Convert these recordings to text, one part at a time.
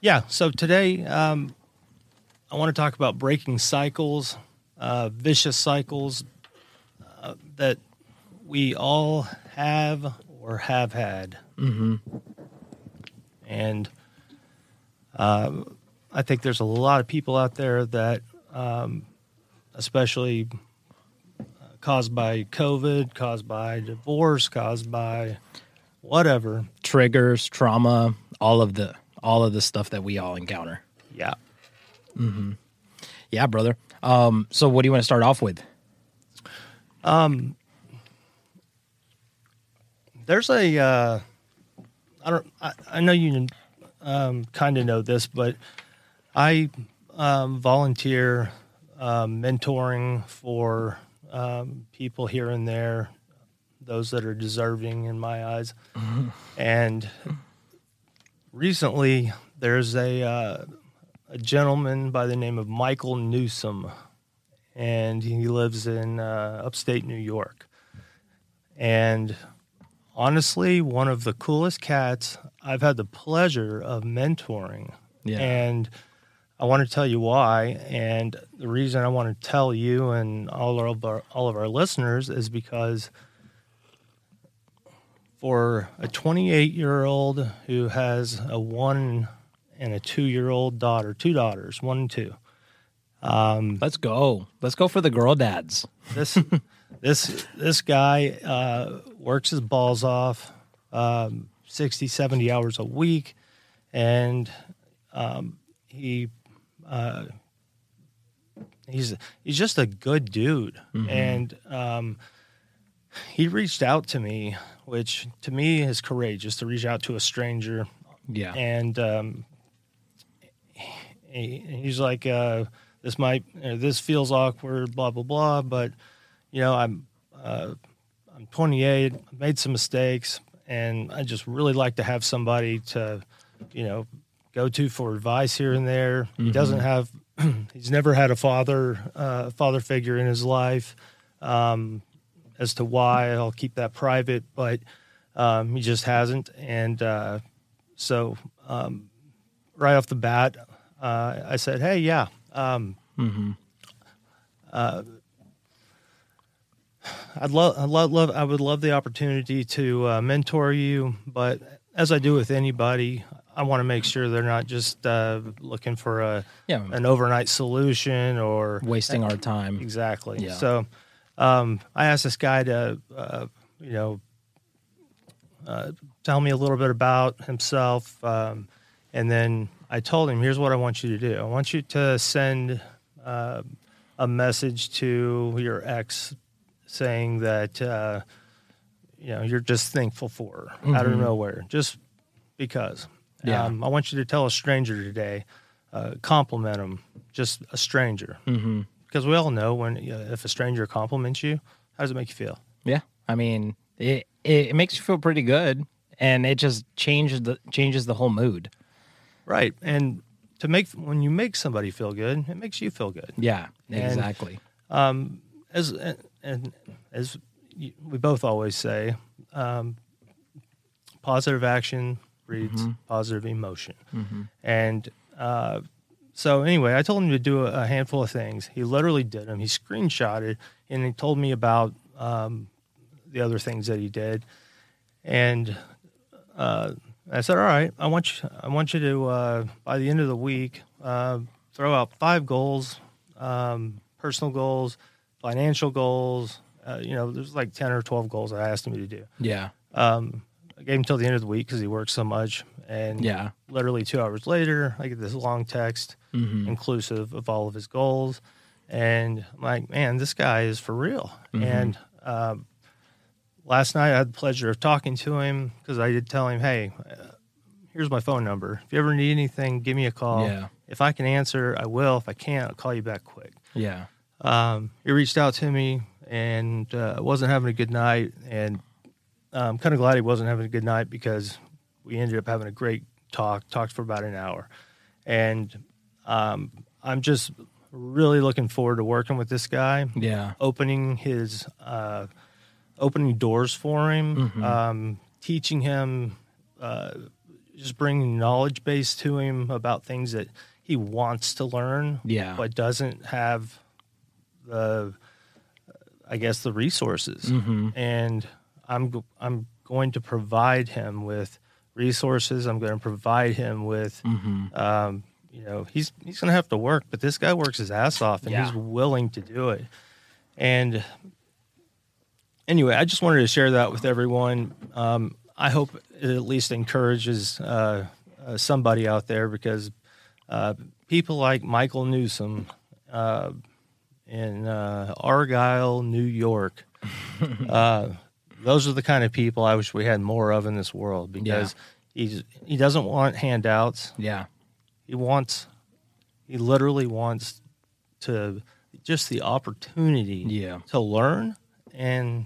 Yeah. So today, um, I want to talk about breaking cycles, uh, vicious cycles uh, that we all have or have had. Mm-hmm. And uh, I think there's a lot of people out there that, um, especially uh, caused by COVID, caused by divorce, caused by whatever. Triggers, trauma, all of the all of the stuff that we all encounter. Yeah. Yeah, brother. Um, so what do you want to start off with? There's a, uh, I don't, I, I know you um, kind of know this, but I um, volunteer um, mentoring for um, people here and there, those that are deserving in my eyes. And recently, there's a uh, a gentleman by the name of Michael Newsom, and he lives in uh, upstate New York. And honestly, one of the coolest cats I've had the pleasure of mentoring. Yeah. And I want to tell you why. And the reason I want to tell you and all of our, all of our listeners is because for a 28 year old who has a one and a two year old daughter, two daughters, one and two, Let's go. Let's go for the girl dads. this this this guy uh, works his balls off um, 60 70 hours a week and um, he uh, he's he's just a good dude and um, he reached out to me which to me is courageous to reach out to a stranger Yeah. and um, he, he's like, uh, "This might, uh, this feels awkward, blah blah blah." But you know, I'm, uh, I'm 28, made some mistakes, and I just really like to have somebody to, you know, go to for advice here and there. He doesn't have, he's never had a father, uh, father figure in his life. Um, as to why, I'll keep that private, but um, he just hasn't, and uh, so um, right off the bat, uh, I said, "Hey, yeah, um, uh, I'd love, I'd love, love, I would love the opportunity to uh, mentor you, but as I do with anybody, I want to make sure they're not just uh, looking for a Yeah. an overnight solution or Wasting our time. Exactly. Yeah. So um, I asked this guy to, uh, you know, uh, tell me a little bit about himself. Um, and then I told him, here's what I want you to do I want you to send uh, a message to your ex saying that, uh, you know, you're just thankful for her out of nowhere, just because. Yeah. Um, I want you to tell a stranger today, uh, compliment him, just a stranger hmm because we all know when uh, if a stranger compliments you, how does it make you feel? Yeah. I mean, it, it makes you feel pretty good, and it just changes the changes the whole mood. Right, and to make when you make somebody feel good, it makes you feel good. Yeah. And- Exactly. Um, as and as you- we both always say, um, positive action breeds positive emotion, and uh, so anyway, I told him to do a, handful of things. He literally did them. He screenshotted and he told me about um, the other things that he did, and uh, I said, "All right, I want you. I want you to uh, by the end of the week uh, throw out five goals, um, personal goals, financial goals. Uh, you know, there's like ten or twelve goals I asked him to do. Yeah. Um, I gave him till the end of the week because he works so much, and Yeah. literally two hours later, I get this long text Mm-hmm. inclusive of all of his goals, and I'm like, man, this guy is for real. Mm-hmm. And um, last night I had the pleasure of talking to him because I did tell him, hey, uh, here's my phone number. If you ever need anything, give me a call. Yeah. If I can answer, I will. If I can't, I'll call you back quick. Yeah. Um, he reached out to me and uh, wasn't having a good night, and I'm kind of glad he wasn't having a good night because we ended up having a great talk. Talked for about an hour, and um, I'm just really looking forward to working with this guy Yeah. opening his uh, opening doors for him, Mm-hmm. um, teaching him uh, just bringing knowledge base to him about things that he wants to learn, Yeah. but doesn't have the, I guess, the resources. Mm-hmm. And I'm I'm going to provide him with resources. I'm going to provide him with, Mm-hmm. um, you know, he's he's going to have to work, but this guy works his ass off, and Yeah. he's willing to do it. And anyway, I just wanted to share that with everyone. Um, I hope it at least encourages uh, uh, somebody out there because uh, people like Michael Newsom uh, in uh, Argyle, New York, uh, those are the kind of people I wish we had more of in this world because he's he doesn't want handouts. Yeah. He wants, he literally wants to just the opportunity Yeah. to learn and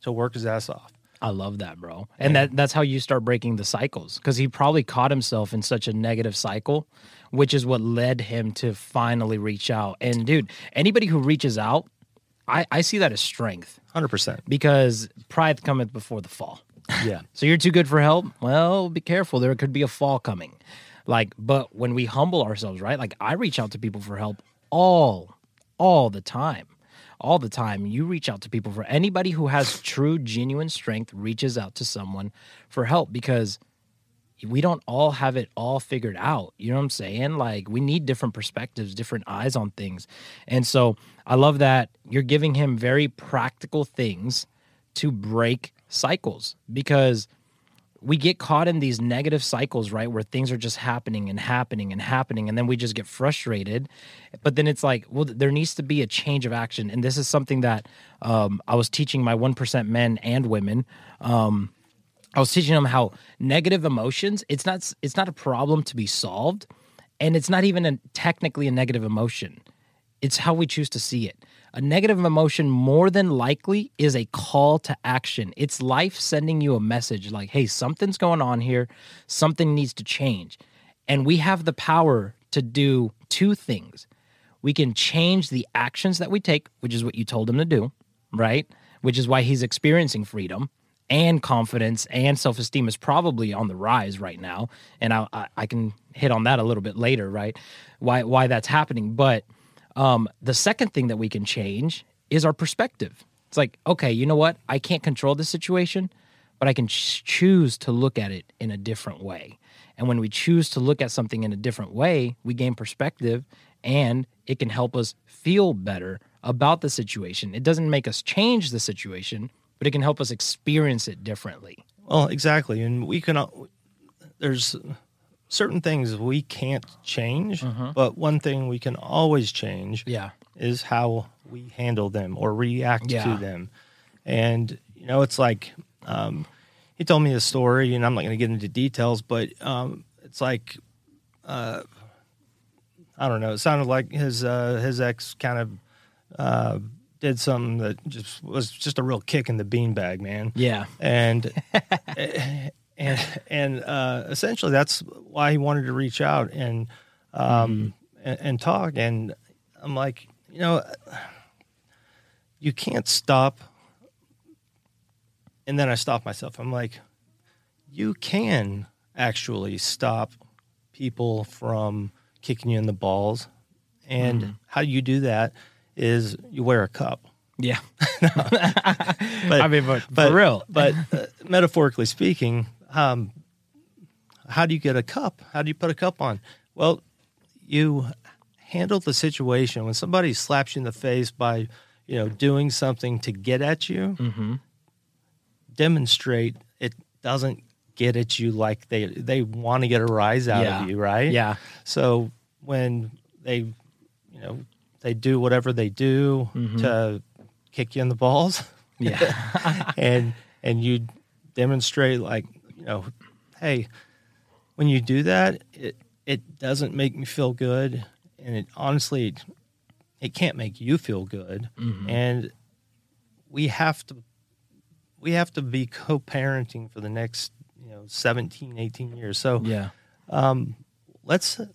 to work his ass off. I love that, bro. And that that's how you start breaking the cycles cuz he probably caught himself in such a negative cycle, which is what led him to finally reach out. And dude, anybody who reaches out, I I see that as strength Hundred percent. because pride cometh before the fall. Yeah. So you're too good for help? Well, be careful. There could be a fall coming. Like, but when we humble ourselves, right? Like I reach out to people for help all, all the time. All the time. You reach out to people for anybody who has true, genuine strength reaches out to someone for help because we don't all have it all figured out. You know what I'm saying? Like we need different perspectives, different eyes on things. And so I love that you're giving him very practical things to break cycles because we get caught in these negative cycles, right? Where things are just happening and happening and happening. And then we just get frustrated. But then it's like, well, there needs to be a change of action. And this is something that um, I was teaching my 1% men and women. Um, I was teaching them how negative emotions, it's not it's not a problem to be solved. And it's not even a, technically a negative emotion. It's how we choose to see it. A negative emotion, more than likely, is a call to action. It's life sending you a message like, hey, something's going on here. Something needs to change. And we have the power to do two things. We can change the actions that we take, which is what you told him to do, right? Which is why he's experiencing freedom and confidence and self esteem is probably on the rise right now. And I, I, I can hit on that a little bit later, right? Why why that's happening. But um, the second thing that we can change is our perspective. It's like, okay, you know what? I can't control the situation, but I can ch- choose to look at it in a different way. And when we choose to look at something in a different way, we gain perspective and it can help us feel better about the situation. It doesn't make us change the situation, but it can help us experience it differently. Well, exactly, and we can. There's certain things we can't change, but one thing we can always change Yeah. is how we handle them or react Yeah. to them. And you know, it's like um, he told me a story, and I'm not going to get into details, but um, it's like uh, I don't know. It sounded like his uh, his ex kind of uh, did something that just was just a real kick in the beanbag, man. Yeah. and and and uh, essentially that's why he wanted to reach out and um and, and talk. And I'm like you know you can't stop. And then I stop myself. I'm like you can actually stop people from kicking you in the balls. And how do you do that is you wear a cup Yeah. but I mean, but, but for real. but uh, metaphorically speaking, um, how do you get a cup? How do you put a cup on? Well, you handle the situation when somebody slaps you in the face by, you know, doing something to get at you. Mm-hmm. Demonstrate it doesn't get at you like they they want to get a rise out Yeah. of you, right? Yeah. So when they, you know, they do whatever they do Mm-hmm. to kick you in the balls, Yeah. and and you demonstrate like you know hey when you do that it it doesn't make me feel good and it honestly it can't make you feel good Mm-hmm. and we have to we have to be co-parenting for the next you know 17 18 years so yeah. let's uh,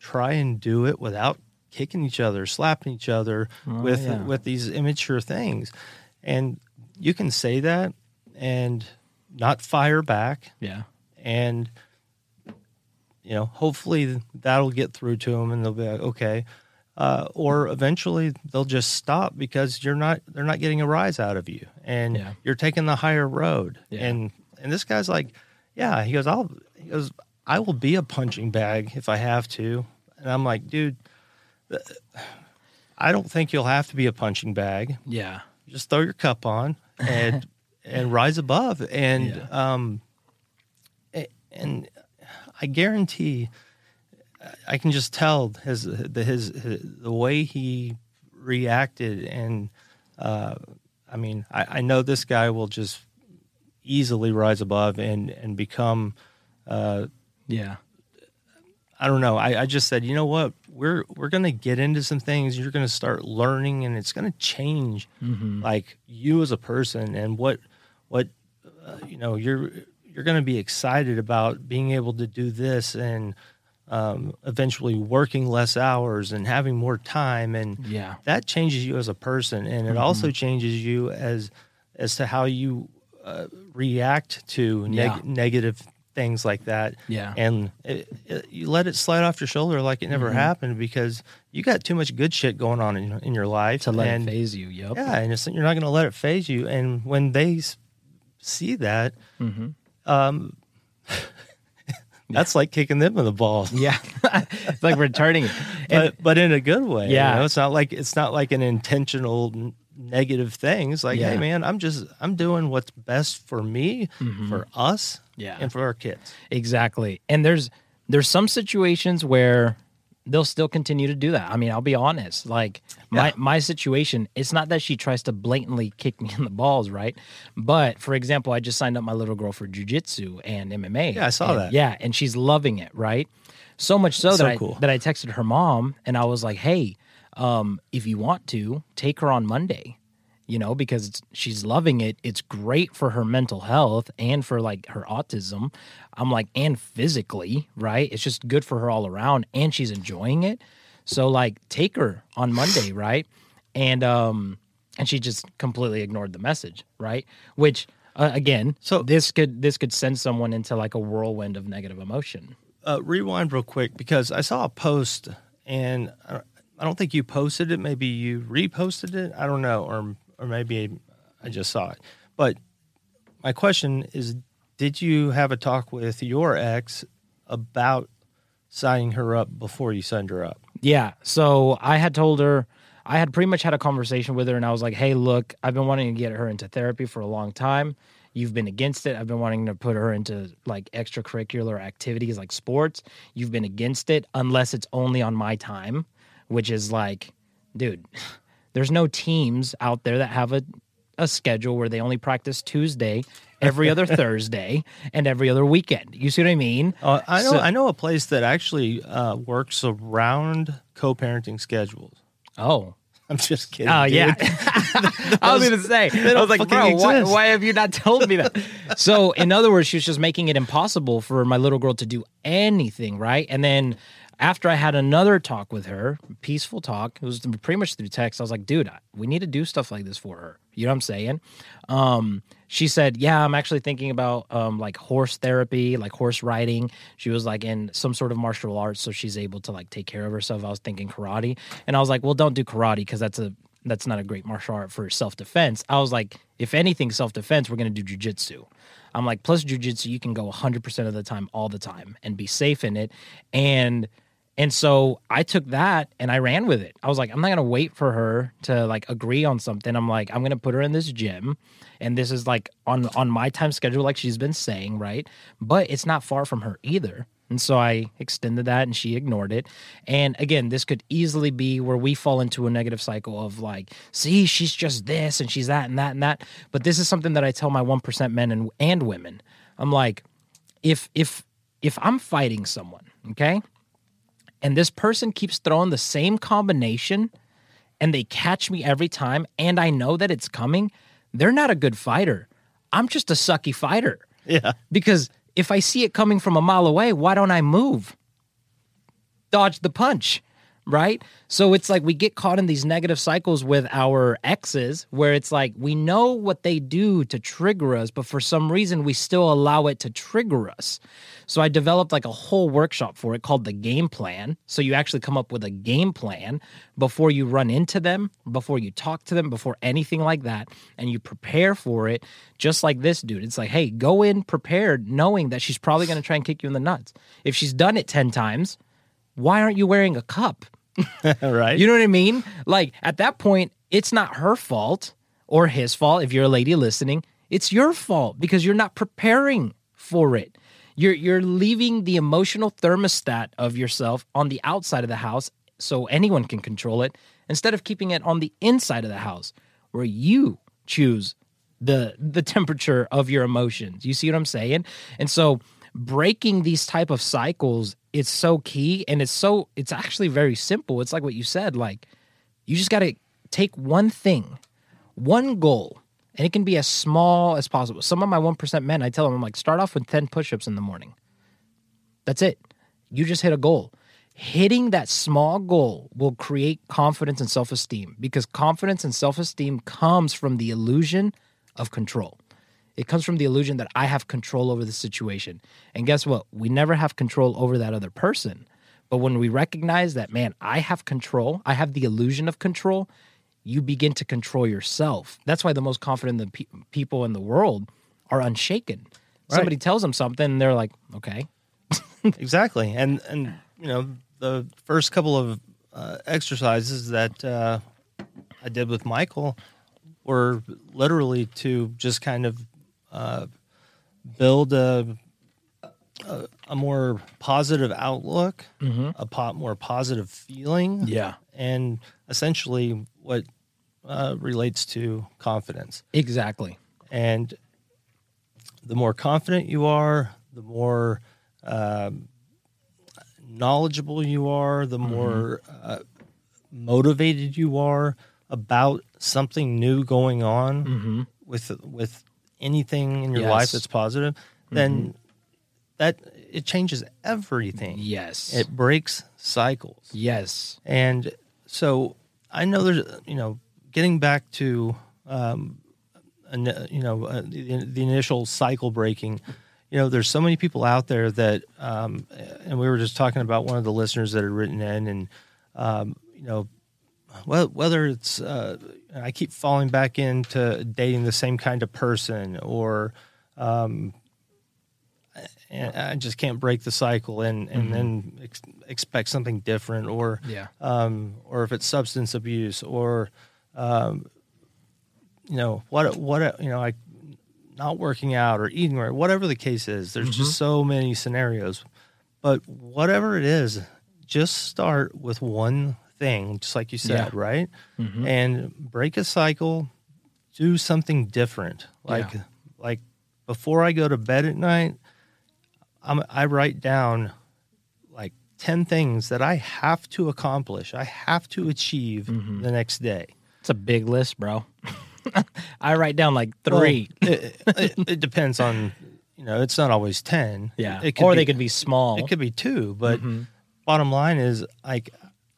try and do it without kicking each other, slapping each other with yeah. with these immature things. And you can say that and not fire back Yeah. and you know, hopefully that'll get through to them and they'll be like, okay. Uh, or eventually they'll just stop because you're not they're not getting a rise out of you and Yeah. you're taking the higher road Yeah. and and this guy's like yeah he goes i'll he goes i will be a punching bag if i have to and i'm like dude i don't think you'll have to be a punching bag Yeah. just throw your cup on and and rise above and Yeah. um and i guarantee i can just tell his the his, his the way he reacted and uh i mean I, I know this guy will just easily rise above and and become uh Yeah. I don't know. I, I just said, you know what? We're we're gonna get into some things. You're gonna start learning, and it's gonna change, like you as a person, and what what uh, you know. You're you're gonna be excited about being able to do this, and um, eventually working less hours and having more time, and Yeah. that changes you as a person, and it also changes you as as to how you uh, react to neg- Yeah. negative things like that Yeah. and it, it, you let it slide off your shoulder like it never Mm-hmm. happened because you got too much good shit going on in, in your life To let and, it faze you. Yep. yeah and it's, you're not going to let it faze you and when they see that Mm-hmm. um that's like kicking them in the balls Yeah. it's like returning it. And- but but in a good way Yeah. you know? it's not like it's not like an intentional negative things. like Yeah. hey man i'm just i'm doing what's best for me for us Mm-hmm. Yeah. and for our kids Exactly. And there's there's some situations where they'll still continue to do that. I mean, I'll be honest. Like my Yeah. my situation, it's not that she tries to blatantly kick me in the balls, right? But for example, I just signed up my little girl for jujitsu and MMA. Yeah, I saw And- that. Yeah, and she's loving it, right? So much so So that I that I texted her mom and I was like, "Hey, um, if you want to, take her on Monday." you know, because it's, she's loving it. It's great for her mental health and for like her autism. I'm like, and physically, right? It's just good for her all around and she's enjoying it. So like take her on Monday, right? And um and she just completely ignored the message, right? Which uh, again, So- this could this could send someone into like a whirlwind of negative emotion. uh, rewind real quick because I saw a post and I don't think you posted it. Maybe you reposted it. I don't know, or or maybe I just saw it. But my question is, did you have a talk with your ex about signing her up before you signed her up? Yeah. So I had told her, I had pretty much had a conversation with her, and I was like, hey, look, I've been wanting to get her into therapy for a long time. You've been against it. I've been wanting to put her into like extracurricular activities like sports. You've been against it unless it's only on my time, which is like, dude, there's no teams out there that have a, a schedule where they only practice Tuesday, every other Thursday, and every other weekend. You see what I mean? Uh, I know So- I know a place that actually uh, works around co-parenting schedules. Oh, I'm just kidding. Oh dude. yeah, I was gonna say. I was like, bro, why, why have you not told me that? so, in other words, she was just making it impossible for my little girl to do anything, right? And then after I had another talk with her, peaceful talk, it was pretty much through text. I was like, dude, we need to do stuff like this for her. You know what I'm saying? Um, she said, yeah, I'm actually thinking about um, like horse therapy, like horse riding. She was like in some sort of martial arts, so she's able to like take care of herself. I was thinking karate, and I was like, well, don't do karate because that's a that's not a great martial art for self defense. I was like, if anything, self defense, we're gonna do jujitsu. I'm like, plus jujitsu, you can go 100 percent of the time, all the time, and be safe in it, and and so I took that and I ran with it. I was like, I'm not gonna wait for her to like agree on something. I'm like, I'm gonna put her in this gym, and this is like on on my time schedule, like she's been saying, right? But it's not far from her either. And so I extended that and she ignored it. And again, this could easily be where we fall into a negative cycle of like, see, she's just this and she's that and that and that. But this is something that I tell my 1% men and, and women. I'm like, if if if I'm fighting someone, okay? And this person keeps throwing the same combination and they catch me every time and I know that it's coming, they're not a good fighter. I'm just a sucky fighter. Yeah. Because if I see it coming from a mile away, why don't I move? Dodge the punch, right? So it's like we get caught in these negative cycles with our exes where it's like we know what they do to trigger us, but for some reason we still allow it to trigger us. So I developed like a whole workshop for it called the game plan. So you actually come up with a game plan before you run into them, before you talk to them, before anything like that, and you prepare for it just like this dude. It's like, hey, go in prepared knowing that she's probably going to try and kick you in the nuts. If she's done it 10 times, why aren't you wearing a cup? right. You know what I mean? Like at that point, it's not her fault or his fault if you're a lady listening. It's your fault because you're not preparing for it. You're you're leaving the emotional thermostat of yourself on the outside of the house so anyone can control it instead of keeping it on the inside of the house where you choose the the temperature of your emotions. You see what I'm saying? And so breaking these type of cycles it's so key and it's so it's actually very simple. It's like what you said like you just got to take one thing, one goal, and it can be as small as possible. Some of my 1% men, I tell them, I'm like, start off with 10 push ups in the morning. That's it. You just hit a goal. Hitting that small goal will create confidence and self esteem because confidence and self esteem comes from the illusion of control. It comes from the illusion that I have control over the situation. And guess what? We never have control over that other person. But when we recognize that, man, I have control, I have the illusion of control, you begin to control yourself. That's why the most confident the pe- people in the world are unshaken. Somebody tells them something, and they're like, okay. exactly. And and you know the first couple of uh, exercises that uh, I did with Michael were literally to just kind of uh, build a, a, a more positive outlook, a po- more positive feeling, Yeah. and essentially what uh, relates to confidence. Exactly. And the more confident you are, the more um, knowledgeable you are, the more uh, motivated you are about something new going on with with anything in your life that's positive, then that it changes everything. Yes. It breaks cycles. yes. And so I know there's, you know, getting back to, um, an- you know, uh, the, the initial cycle breaking, you know, there's so many people out there that, um, and we were just talking about one of the listeners that had written in and, um, you know, well, whether it's, uh, I keep falling back into dating the same kind of person or, um, I just can't break the cycle and, and then ex- expect something different or, Yeah. um, or if it's substance abuse or, um, you know, what, what, you know, like not working out or eating right, whatever the case is, there's just so many scenarios. But whatever it is, just start with one thing, just like you said, Yeah. right? And break a cycle, do something different. Like, Yeah. like before I go to bed at night, I'm, I write down like 10 things that I have to accomplish, I have to achieve the next day. It's a big list, bro. I write down like three. Well, it, it, it depends on, you know, it's not always 10. yeah. It or be, they could be small. It could be two, but Mm-hmm. bottom line is like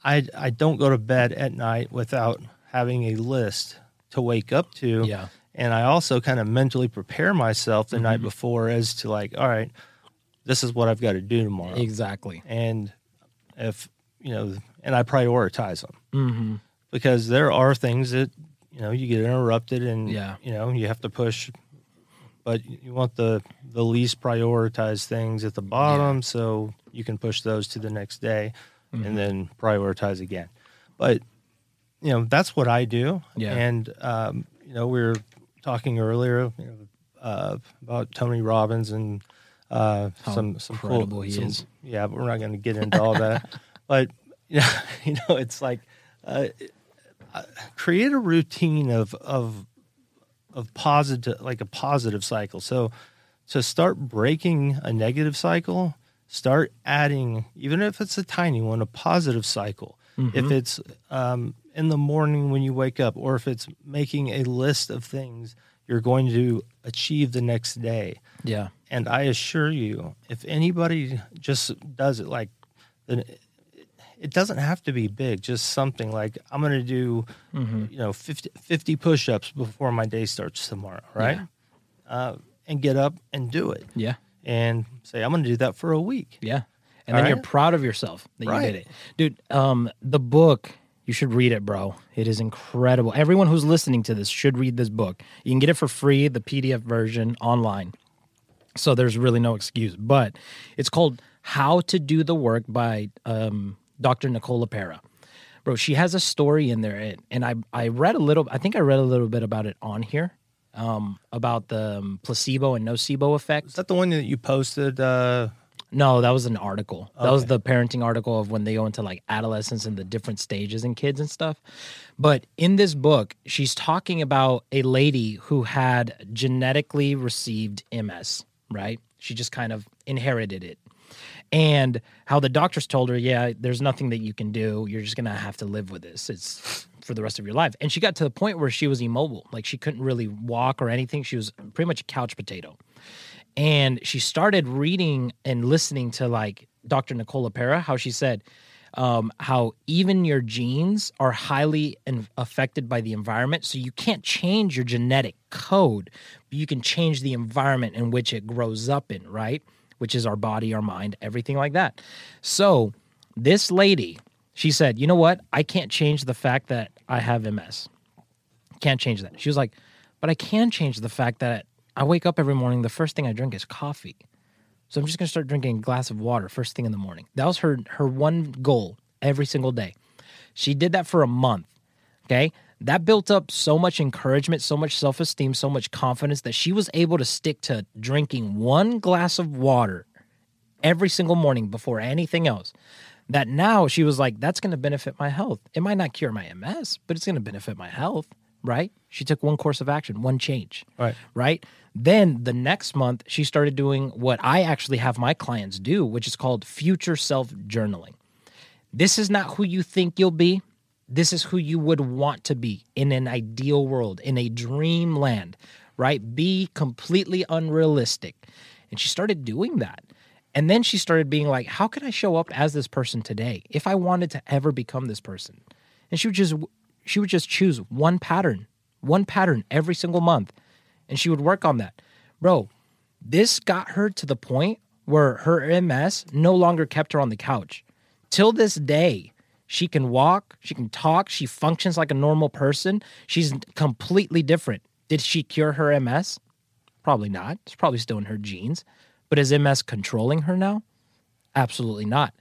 I I don't go to bed at night without having a list to wake up to. Yeah. And I also kind of mentally prepare myself the Mm-hmm. night before as to like, all right, this is what I've got to do tomorrow. exactly. And if you know, and I prioritize them Mm-hmm. because there are things that you know you get interrupted and Yeah. you know you have to push but you want the the least prioritized things at the bottom so you can push those to the next day Mm-hmm. and then prioritize again but you know that's what i do Yeah. and um, you know we were talking earlier you know, uh, about tony robbins and uh, some some incredible cool he some- is. yeah but we're not going to get into all that but you know, you know it's like uh, create a routine of of of positive like a positive cycle so to start breaking a negative cycle start adding even if it's a tiny one a positive cycle if it's um, in the morning when you wake up or if it's making a list of things you're going to achieve the next day Yeah. and I assure you, if anybody just does it like, then it doesn't have to be big. Just something like I'm going to do, Mm-hmm. you know, 50, 50 push-ups before my day starts tomorrow, right? Uh, and get up and do it, Yeah. And say I'm going to do that for a week. Yeah. And All then you're proud of yourself that you did it. Dude, um, the book, you should read it, bro. It is incredible. Everyone who's listening to this should read this book. You can get it for free, the PDF version online. So there's really no excuse. But it's called How to Do the Work by um, Dr. Nicole LePera. Bro, she has a story in there, and- and I I read a little. I think I read a little bit about it on here, um, about the um, placebo and nocebo effect. Is that the one that you posted? Uh, No, that was an article. That was the parenting article of when they go into like adolescence and the different stages in kids and stuff. But in this book, she's talking about a lady who had genetically received MS, right? She just kind of inherited it. And how the doctors told her, yeah, there's nothing that you can do. You're just going to have to live with this. It's for the rest of your life. And she got to the point where she was immobile. Like she couldn't really walk or anything. She was pretty much a couch potato and she started reading and listening to like Dr. Nicole LePera, how she said um, how even your genes are highly in- affected by the environment. So you can't change your genetic code, but you can change the environment in which it grows up in, right? Which is our body, our mind, everything like that. So this lady, she said, you know what? I can't change the fact that I have MS. Can't change that. She was like, but I can change the fact that I wake up every morning, the first thing I drink is coffee. So I'm just gonna start drinking a glass of water first thing in the morning. That was her her one goal every single day. She did that for a month. Okay. That built up so much encouragement, so much self esteem, so much confidence that she was able to stick to drinking one glass of water every single morning before anything else. That now she was like, that's going to benefit my health. It might not cure my MS, but it's going to benefit my health, right? She took one course of action, one change, Right. right? Then the next month, she started doing what I actually have my clients do, which is called future self journaling. This is not who you think you'll be. This is who you would want to be in an ideal world, in a dreamland, right? Be completely unrealistic. And she started doing that. And then she started being like, how can I show up as this person today if I wanted to ever become this person? And she would just she would just choose one pattern, one pattern every single month. And she would work on that. Bro, this got her to the point where her MS no longer kept her on the couch. Till this day, she can walk, she can talk, she functions like a normal person. She's completely different. Did she cure her MS? Probably not. It's probably still in her genes. But is MS controlling her now? Absolutely not.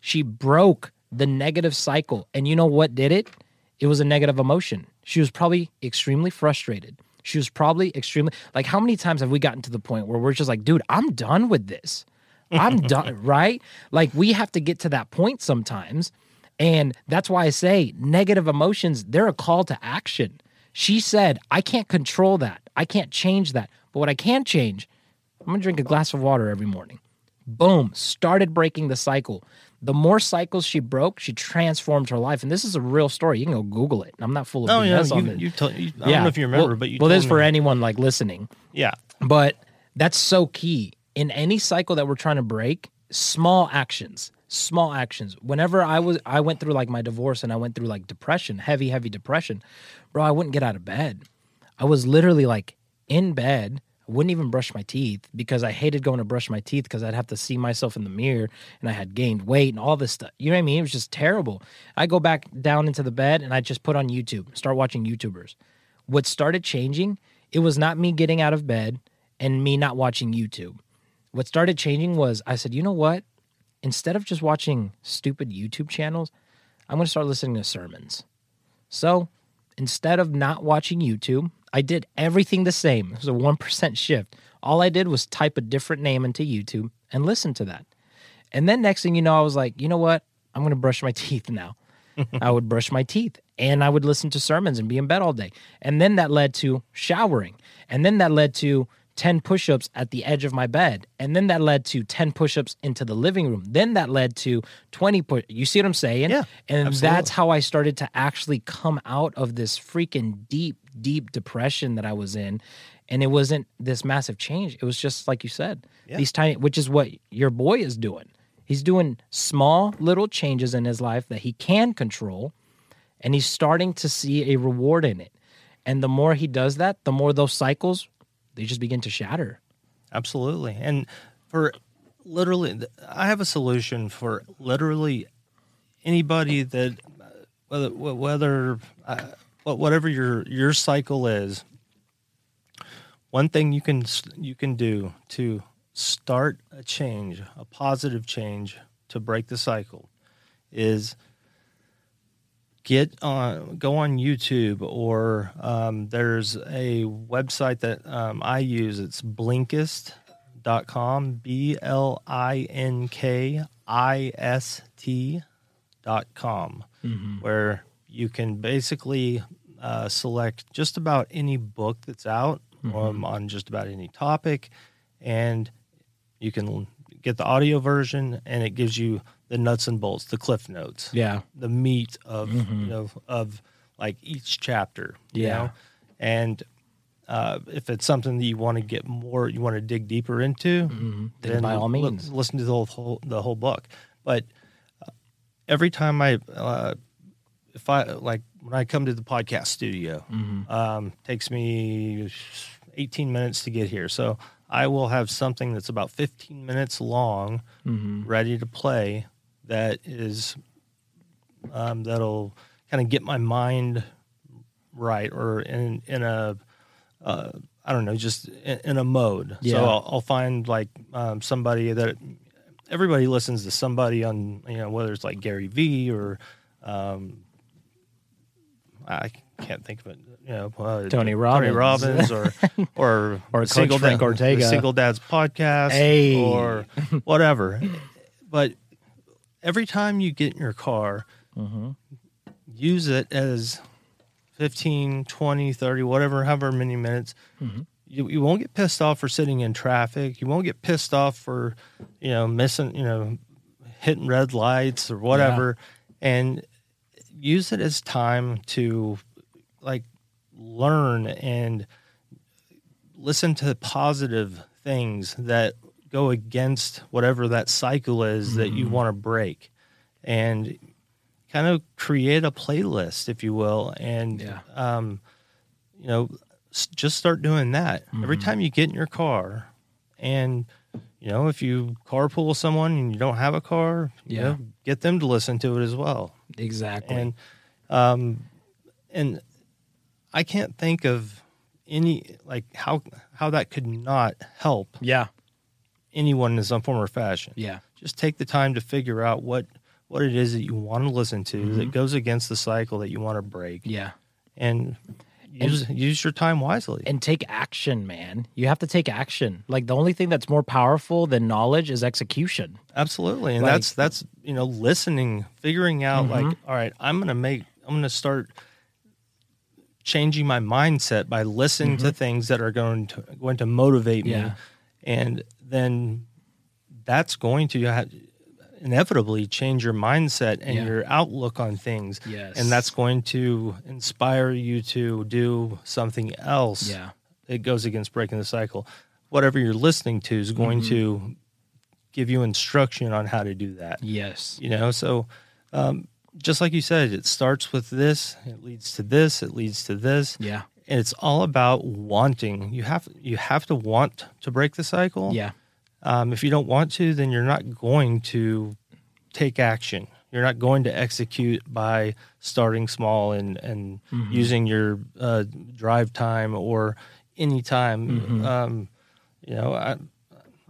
She broke the negative cycle. And you know what did it? It was a negative emotion. She was probably extremely frustrated. She was probably extremely like how many times have we gotten to the point where we're just like, dude, I'm done with this. I'm done, right? Like we have to get to that point sometimes. And that's why I say negative emotions, they're a call to action. She said, I can't control that. I can't change that. But what I can change, I'm gonna drink a glass of water every morning. Boom, started breaking the cycle. The more cycles she broke, she transformed her life. And this is a real story. You can go Google it. I'm not full of no, yeah, BS on you, it. you, told you I don't know if you remember, well, but you well, this is for anyone like listening. yeah, But that's so key. In any cycle that we're trying to break, small actions, small actions. Whenever I was I went through like my divorce and I went through like depression, heavy, heavy depression, bro, I wouldn't get out of bed. I was literally like in bed. I wouldn't even brush my teeth because I hated going to brush my teeth because I'd have to see myself in the mirror and I had gained weight and all this stuff. You know what I mean? It was just terrible. I go back down into the bed and I just put on YouTube, start watching YouTubers. What started changing, it was not me getting out of bed and me not watching YouTube. What started changing was I said, you know what? Instead of just watching stupid YouTube channels, I'm going to start listening to sermons. So instead of not watching YouTube, I did everything the same. It was a 1% shift. All I did was type a different name into YouTube and listen to that. And then next thing you know, I was like, you know what? I'm going to brush my teeth now. I would brush my teeth and I would listen to sermons and be in bed all day. And then that led to showering. And then that led to 10 push ups at the edge of my bed. And then that led to 10 push ups into the living room. Then that led to 20 push. You see what I'm saying? Yeah, And absolutely. that's how I started to actually come out of this freaking deep, deep depression that I was in. And it wasn't this massive change. It was just like you said, Yeah. these tiny, which is what your boy is doing. He's doing small little changes in his life that he can control, and he's starting to see a reward in it. And the more he does that, the more those cycles they just begin to shatter. Absolutely. And for literally, I have a solution for literally anybody that whether whether uh, whatever your your cycle is. One thing you can you can do to start a change, a positive change to break the cycle, is get on go on YouTube or um, there's a website that um, I use. It's Blinkist.com, B L I N K I S T dot com, mm-hmm. where you can basically uh, select just about any book that's out mm-hmm. um, on just about any topic, and you can get the audio version, and it gives you the nuts and bolts, the cliff notes, yeah, the meat of mm-hmm. you know of like each chapter, yeah, know? and uh, if it's something that you want to get more, you want to dig deeper into, mm-hmm. then, then, by all means, listen to the whole the whole book. But uh, every time I, uh, if I like when I come to the podcast studio, mm-hmm. um, takes me 18 minutes to get here, so I will have something that's about 15 minutes long, mm-hmm. ready to play that is um, that'll kind of get my mind right or in in a uh, I don't know just in, in a mode. Yeah. So I'll, I'll find like um, somebody that everybody listens to somebody on you know whether it's like Gary Vee or um, I can't think of it. You know, uh, Tony Robbins, Tony Robbins, or or or single Frank dad, Ortega, single dad's podcast, hey. or whatever. but every time you get in your car, mm-hmm. use it as 15, 20, 30, whatever, however many minutes. Mm-hmm. You, you won't get pissed off for sitting in traffic. You won't get pissed off for, you know, missing, you know, hitting red lights or whatever. Yeah. And use it as time to like learn and listen to the positive things that go against whatever that cycle is mm-hmm. that you mm-hmm. want to break and kind of create a playlist if you will and yeah. um, you know just start doing that mm-hmm. every time you get in your car and you know if you carpool with someone and you don't have a car yeah. know, get them to listen to it as well exactly and um and i can't think of any like how how that could not help yeah anyone in some form or fashion. Yeah. Just take the time to figure out what what it is that you want to listen to mm-hmm. that goes against the cycle that you want to break. Yeah. And use and, use your time wisely. And take action, man. You have to take action. Like the only thing that's more powerful than knowledge is execution. Absolutely. And like, that's that's you know, listening, figuring out mm-hmm. like, all right, I'm gonna make I'm gonna start changing my mindset by listening mm-hmm. to things that are going to going to motivate me. And then that's going to have, inevitably change your mindset and yeah. your outlook on things. Yes. And that's going to inspire you to do something else. Yeah. It goes against breaking the cycle. Whatever you're listening to is going mm-hmm. to give you instruction on how to do that. Yes. You know, so um, just like you said, it starts with this, it leads to this, it leads to this. Yeah. And it's all about wanting. You have you have to want to break the cycle. Yeah um, if you don't want to, then you're not going to take action. You're not going to execute by starting small and and mm-hmm. using your uh, drive time or any time. Mm-hmm. Um, you know, I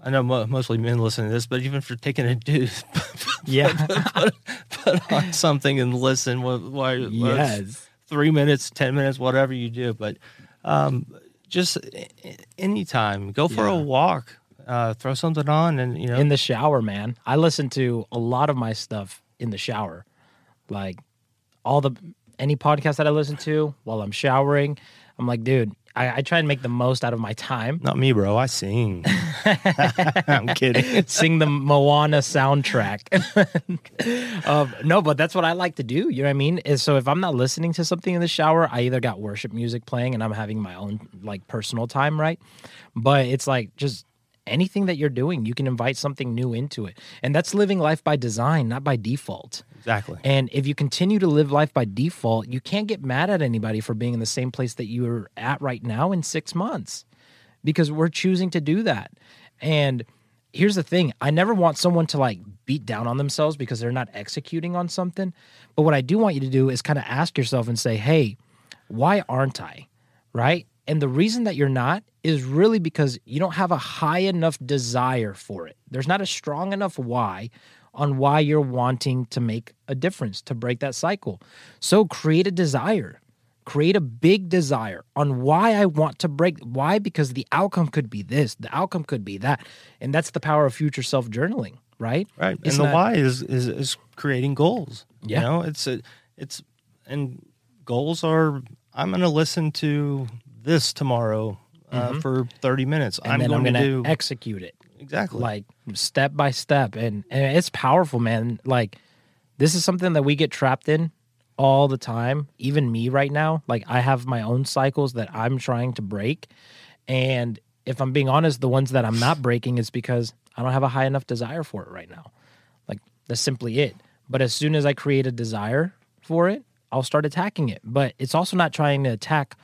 I know mo- mostly men listen to this, but even for taking a dude, yeah, put, put, on something and listen. Why? Yes, three minutes, ten minutes, whatever you do, but um, just anytime. Go for yeah. a walk uh, throw something on and you know in the shower man i listen to a lot of my stuff in the shower like all the any podcast that i listen to while i'm showering i'm like dude I, I try and make the most out of my time. Not me bro. I sing. I'm kidding. Sing the moana soundtrack. Um, no but that's what i like to do you know what i mean? Is so if i'm not listening to something in the shower i either got worship music playing and i'm having my own like personal time right? But it's like just anything that you're doing, you can invite something new into it. And that's living life by design, not by default. Exactly. And if you continue to live life by default, you can't get mad at anybody for being in the same place that you're at right now in six months because we're choosing to do that. And here's the thing I never want someone to like beat down on themselves because they're not executing on something. But what I do want you to do is kind of ask yourself and say, hey, why aren't I? Right. And the reason that you're not is really because you don't have a high enough desire for it. There's not a strong enough why on why you're wanting to make a difference, to break that cycle. So create a desire. Create a big desire on why I want to break. Why? Because the outcome could be this, the outcome could be that. And that's the power of future self journaling, right? Right. And the why is, is is creating goals. Yeah. You know, it's a it's and goals are I'm gonna listen to this tomorrow uh, for 30 minutes. Mm-hmm. And I'm going I'm to going to do execute it. Exactly. Like step by step. And, and it's powerful man. Like this is something that we get trapped in all the time even me right now. Like i have my own cycles that i'm trying to break. And if i'm being honest the ones that i'm not breaking is because i don't have a high enough desire for it right now. Like that's simply it. But as soon as i create a desire for it i'll start attacking it. But it's also not trying to attack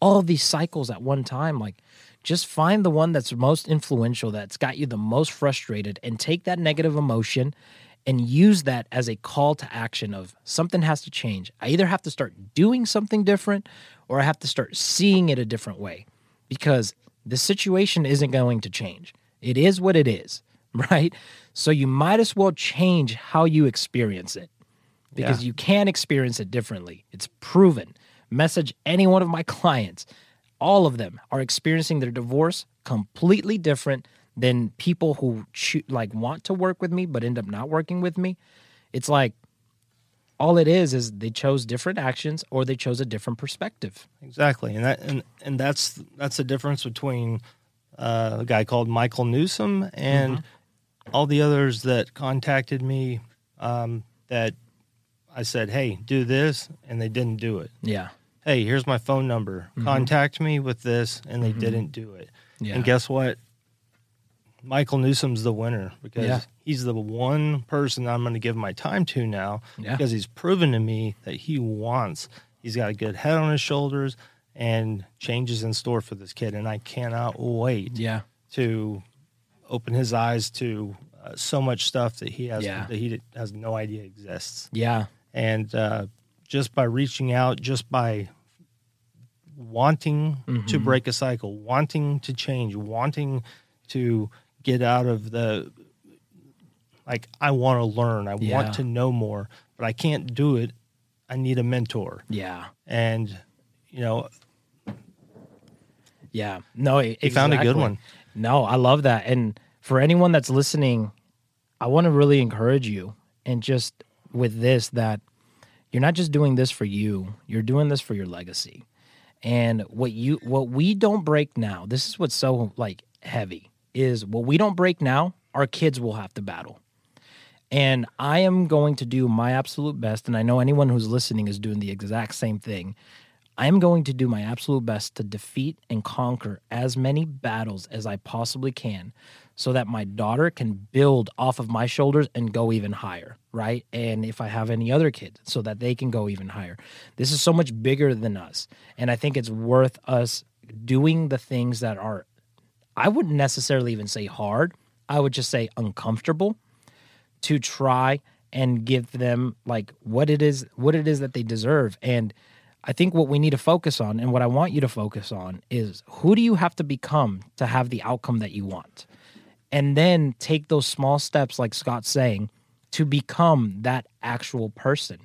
all these cycles at one time like just find the one that's most influential that's got you the most frustrated and take that negative emotion and use that as a call to action of something has to change i either have to start doing something different or i have to start seeing it a different way because the situation isn't going to change it is what it is right so you might as well change how you experience it because Yeah. you can experience it differently. It's proven. Message any one of my clients. All of them are experiencing their divorce completely different than people who choo- like want to work with me but end up not working with me. It's like all it is is they chose different actions or they chose a different perspective. exactly and that and and that's that's the difference between uh, a guy called Michael Newsom and Mm-hmm. all the others that contacted me um, that I said, "Hey, do this," and they didn't do it. Yeah. hey, here's my phone number. Contact me with this, and they didn't do it. Yeah. And guess what? Michael Newsom's the winner because Yeah. he's the one person I'm going to give my time to now Yeah. because he's proven to me that he wants. He's got a good head on his shoulders and changes in store for this kid, and I cannot wait Yeah. to open his eyes to uh, so much stuff that he has Yeah. that he has no idea exists Yeah. And uh, just by reaching out, just by wanting Mm-hmm. to break a cycle, wanting to change, wanting to get out of the like I want to learn, I Yeah. want to know more, but I can't do it. I need a mentor, Yeah. and you know, Yeah. No, He found a good one. No, I love that. And for anyone that's listening, I want to really encourage you and just with this that you're not just doing this for you, you're doing this for your legacy. And what you what we don't break now, this is what's so like heavy is what we don't break now, our kids will have to battle. And I am going to do my absolute best and I know anyone who's listening is doing the exact same thing. I am going to do my absolute best to defeat and conquer as many battles as I possibly can so that my daughter can build off of my shoulders and go even higher, right? And if I have any other kids, so that they can go even higher. This is so much bigger than us. And I think it's worth us doing the things that are, I wouldn't necessarily even say hard, I would just say uncomfortable to try and give them like what it is what it is that they deserve and i think what we need to focus on and what i want you to focus on is who do you have to become to have the outcome that you want and then take those small steps like scott's saying to become that actual person.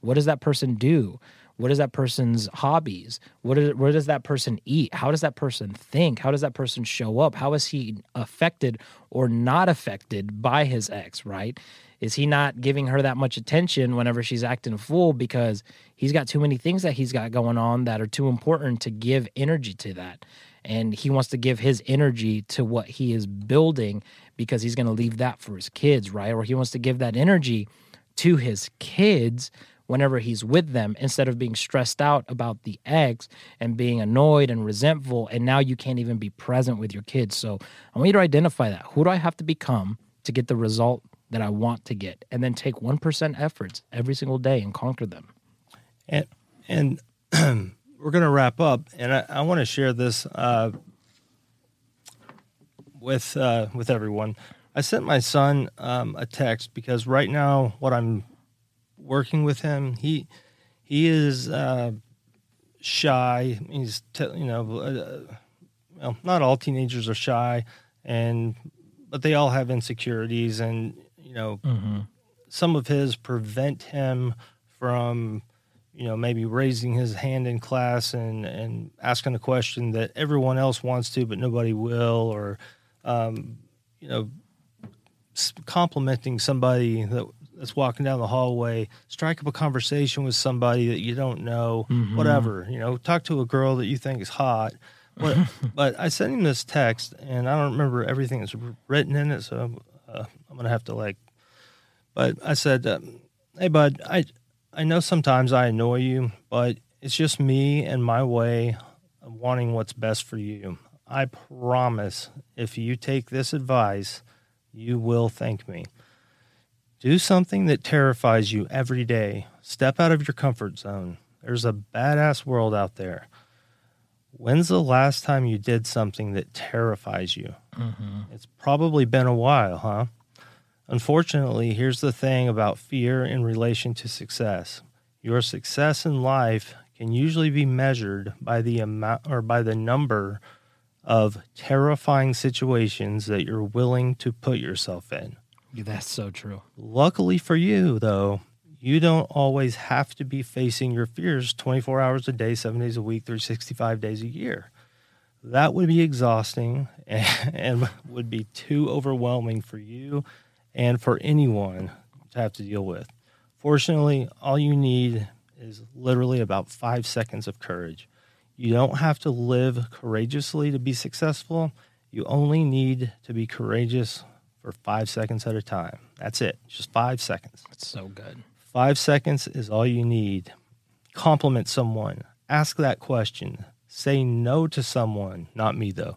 What does that person do? What is that person's hobbies? What is, where does that person eat? How does that person think? How does that person show up? How is he affected or not affected by his ex right? Is he not giving her that much attention whenever she's acting a fool because he's got too many things that he's got going on that are too important to give energy to that and he wants to give his energy to what he is building because he's going to leave that for his kids right or he wants to give that energy to his kids whenever he's with them instead of being stressed out about the ex and being annoyed and resentful. And now you can't even be present with your kids. So I want you to identify that. Who do I have to become to get the result that I want to get? And then take 1% efforts every single day and conquer them. And, and we're going to wrap up. And I, I want to share this uh, with, uh, with everyone. I sent my son um, a text because right now, what I'm working with him, he he is uh, shy. He's te- you know, uh, well, not all teenagers are shy, and but they all have insecurities, and you know, mm-hmm. some of his prevent him from you know maybe raising his hand in class and and asking a question that everyone else wants to but nobody will or um, you know complimenting somebody that, that's walking down the hallway, strike up a conversation with somebody that you don't know, mm-hmm. whatever. You know, talk to a girl that you think is hot. But, but I sent him this text, and I don't remember everything that's written in it, so uh, I'm gonna have to like. But I said, um, "Hey, bud, I I know sometimes I annoy you, but it's just me and my way of wanting what's best for you. I promise, if you take this advice." you will thank me. Do something that terrifies you every day. Step out of your comfort zone. There's a badass world out there. When's the last time you did something that terrifies you? Mm-hmm. It's probably been a while, huh? Unfortunately, here's the thing about fear in relation to success. Your success in life can usually be measured by the amount or by the number of terrifying situations that you're willing to put yourself in. That's so true. Luckily for you, though, you don't always have to be facing your fears 24 hours a day, seven days a week, 365 days a year. That would be exhausting and, would be too overwhelming for you and for anyone to have to deal with. Fortunately, all you need is literally about five seconds of courage. You don't have to live courageously to be successful. You only need to be courageous for five seconds at a time. That's it. Just five seconds. That's so good. Five seconds is all you need. Compliment someone. Ask that question. Say no to someone. Not me, though.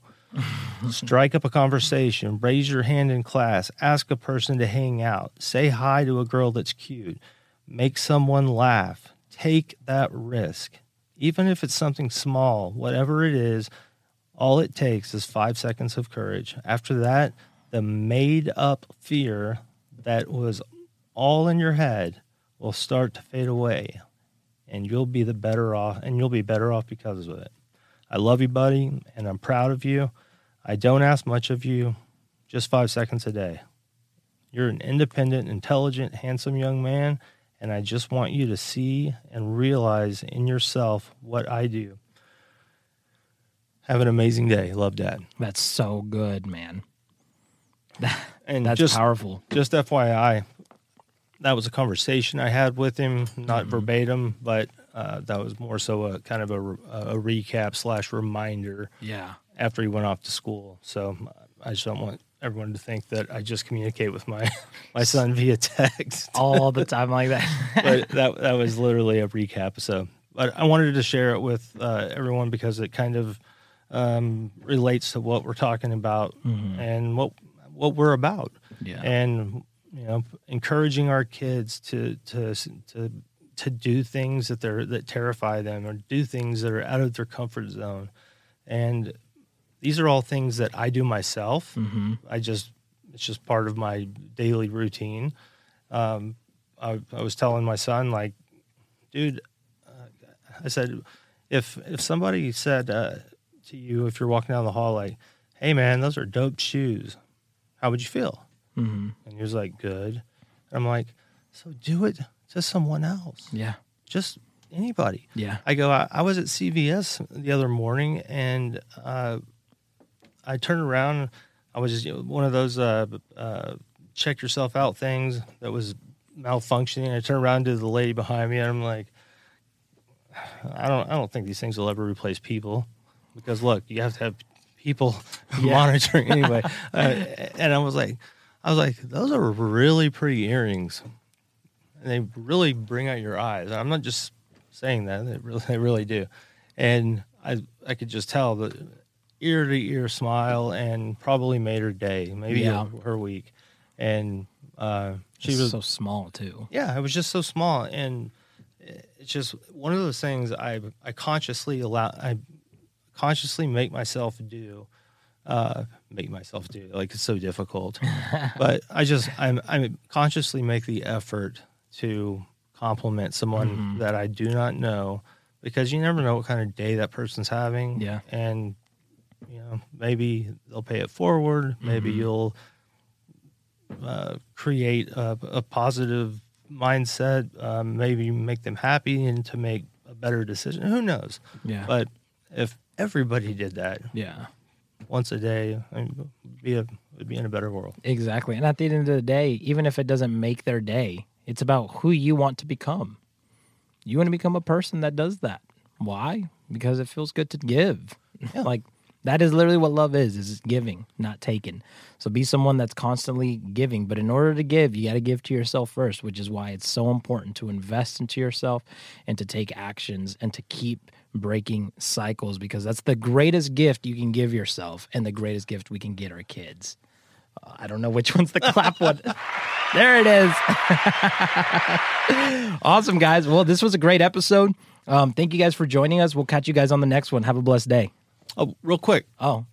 Strike up a conversation. Raise your hand in class. Ask a person to hang out. Say hi to a girl that's cute. Make someone laugh. Take that risk even if it's something small, whatever it is, all it takes is five seconds of courage. After that, the made up fear that was all in your head will start to fade away and you'll be the better off and you'll be better off because of it. I love you, buddy, and I'm proud of you. I don't ask much of you, just five seconds a day. You're an independent, intelligent, handsome young man and I just want you to see and realize in yourself what I do. Have an amazing day. Love, Dad. That's so good, man. and that's just, powerful. Just FYI, that was a conversation I had with him, not mm-hmm. verbatim, but uh, that was more so a kind of a, a recap slash reminder. Yeah. After he went off to school, so I just don't want everyone to think that I just communicate with my my son via text all the time like that. but that that was literally a recap. So, but I wanted to share it with uh, everyone because it kind of um, relates to what we're talking about mm-hmm. and what what we're about. Yeah, and you know, encouraging our kids to to to to do things that they're that terrify them or do things that are out of their comfort zone and these are all things that I do myself. Mm-hmm. I just it's just part of my daily routine. Um, I, I, was telling my son like, dude, uh, I said, if if somebody said uh, to you if you're walking down the hall like, hey man, those are dope shoes, how would you feel? Mm-hmm. And he was like, good. And I'm like, so do it to someone else. Yeah. Just anybody. Yeah. I go, I, I was at CVS the other morning and uh, I turned around. I was just one of those uh, uh, check yourself out things that was malfunctioning. I turned around to the lady behind me, and I'm like, I don't, I don't think these things will ever replace people, because look, you have to have people yeah. monitoring anyway. uh, and I was like, I was like, those are really pretty earrings. and they really bring out your eyes. I'm not just saying that; they really, they really do. And I, I could just tell the ear to ear smile, and probably made her day, maybe Yeah. her, her week. And uh, she It's was so small too. yeah, it was just so small, and it's just one of those things I I consciously allow I consciously make myself do, uh, make myself do like it's so difficult, but I just I'm I consciously make the effort to compliment someone Mm-hmm. that I do not know because you never know what kind of day that person's having, Yeah. and you know maybe they'll pay it forward, maybe Mm-hmm. you'll uh, create a, a positive mindset, um, maybe make them happy and to make a better decision. Who knows? Yeah. But if everybody did that yeah. once a day, I mean, be a would be in a better world. Exactly. And at the end of the day, even if it doesn't make their day, it's about who you want to become. You want to become a person that does that. Why? Because it feels good to give. like that is literally what love is, is giving, not taking. So be someone that's constantly giving, but in order to give, you got to give to yourself first, which is why it's so important to invest into yourself and to take actions and to keep breaking cycles because that's the greatest gift you can give yourself and the greatest gift we can get our kids. Uh, I don't know which one's the clap one. There it is. awesome, guys. Well, this was a great episode. Um, thank you guys for joining us. We'll catch you guys on the next one. Have a blessed day. Oh, real quick Oh,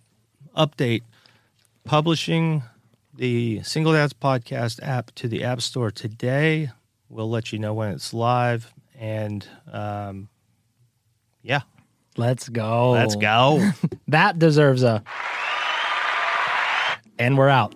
update: publishing the Single Dads Podcast app to the App Store today. We'll let you know when it's live, and um, yeah, let's go. let's go. That deserves a. And we're out.